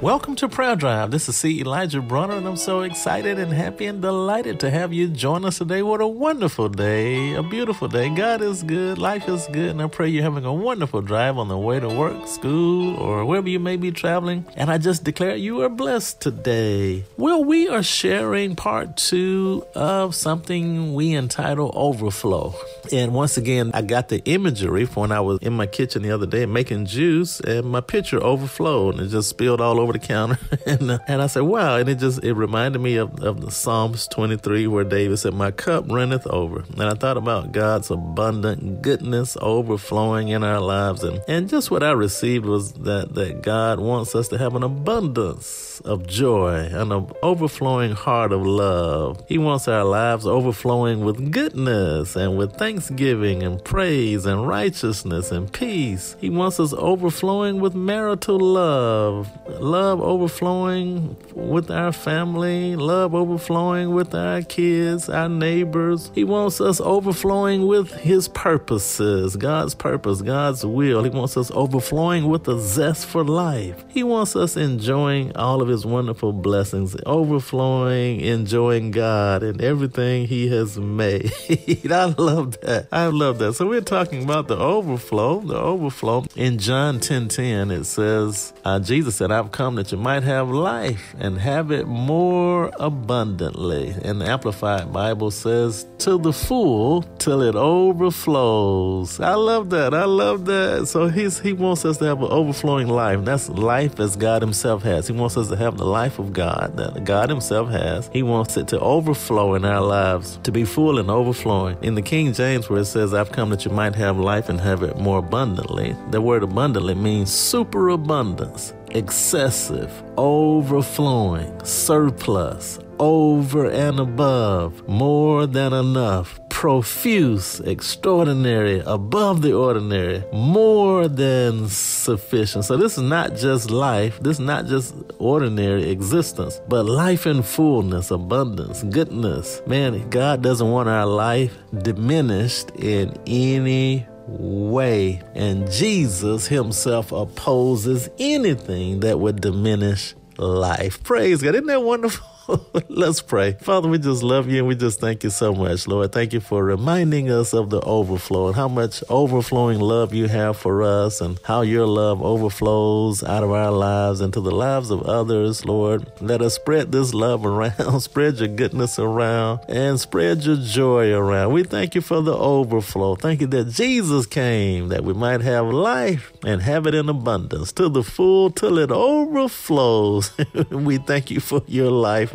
Welcome to Prayer Drive. This is C. Elijah Bronner, and I'm so excited and happy and delighted to have you join us today. What a wonderful day, a beautiful day. God is good, life is good, and I pray you're having a wonderful drive on the way to work, school, or wherever you may be traveling. And I just declare you are blessed today. Well, we are sharing part two of something we entitle Overflow. And once again, I got the imagery from when I was in my kitchen the other day making juice, and my pitcher overflowed and it just spilled all over over the counter, and uh, and I said, "Wow!" And it just it reminded me of of the Psalms 23 where David said, "My cup runneth over." And I thought about God's abundant goodness overflowing in our lives, and and just what I received was that that God wants us to have an abundance of joy and an overflowing heart of love. He wants our lives overflowing with goodness and with thanksgiving and praise and righteousness and peace. He wants us overflowing with marital love, love love overflowing with our family, love overflowing with our kids, our neighbors. He wants us overflowing with His purposes, God's purpose, God's will. He wants us overflowing with a zest for life. He wants us enjoying all of His wonderful blessings, overflowing, enjoying God and everything He has made. I love that. I love that. So we're talking about the overflow, the overflow. In John 10 10, it says, uh, Jesus said, I've come come that you might have life and have it more abundantly. And the Amplified Bible says, to the full till it overflows. I love that. I love that. So he's he wants us to have an overflowing life. That's life as God Himself has. He wants us to have the life of God that God Himself has. He wants it to overflow in our lives, to be full and overflowing. In the King James, where it says, I've come that you might have life and have it more abundantly, the word abundantly means superabundance excessive, overflowing, surplus, over and above, more than enough, profuse, extraordinary, above the ordinary, more than sufficient. So this is not just life, this is not just ordinary existence, but life in fullness, abundance, goodness. Man, God doesn't want our life diminished in any way. And Jesus himself opposes anything that would diminish life. Praise God. Isn't that wonderful? Let's pray. Father, we just love you and we just thank you so much, Lord. Thank you for reminding us of the overflow and how much overflowing love you have for us and how your love overflows out of our lives into the lives of others, Lord. Let us spread this love around, spread your goodness around, and spread your joy around. We thank you for the overflow. Thank you that Jesus came that we might have life and have it in abundance to the full till it overflows. we thank you for your life,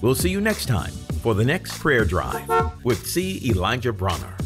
We'll see you next time for the next prayer drive with C. Elijah Bronner.